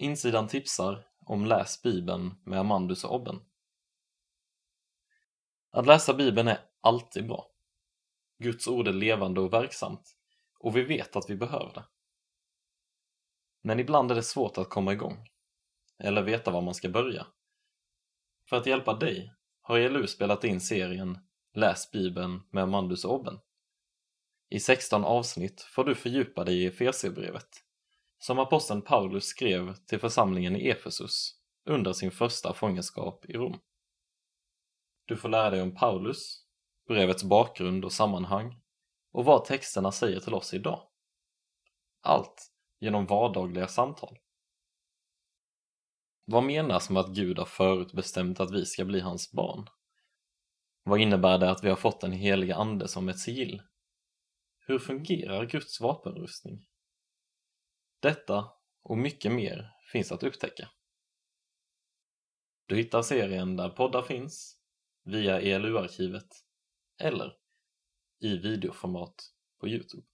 Insidan tipsar om Läs Bibeln med Amandus och Obben. Att läsa Bibeln är alltid bra. Guds ord är levande och verksamt och vi vet att vi behöver det. Men ibland är det svårt att komma igång eller veta var man ska börja. För att hjälpa dig har ELU spelat in serien Läs Bibeln med Amandus och Obben. I 16 avsnitt får du fördjupa dig i Efesierbrevet som aposteln Paulus skrev till församlingen i Efesus under sin första fångenskap i Rom. Du får lära dig om Paulus, brevets bakgrund och sammanhang och vad texterna säger till oss idag. Allt genom vardagliga samtal. Vad menas med att Gud har förutbestämt att vi ska bli hans barn? Vad innebär det att vi har fått den heliga ande som ett sigill? Hur fungerar Guds vapenrustning? Detta och mycket mer finns att upptäcka. Du hittar serien där poddar finns, via ELU-arkivet eller i videoformat på Youtube.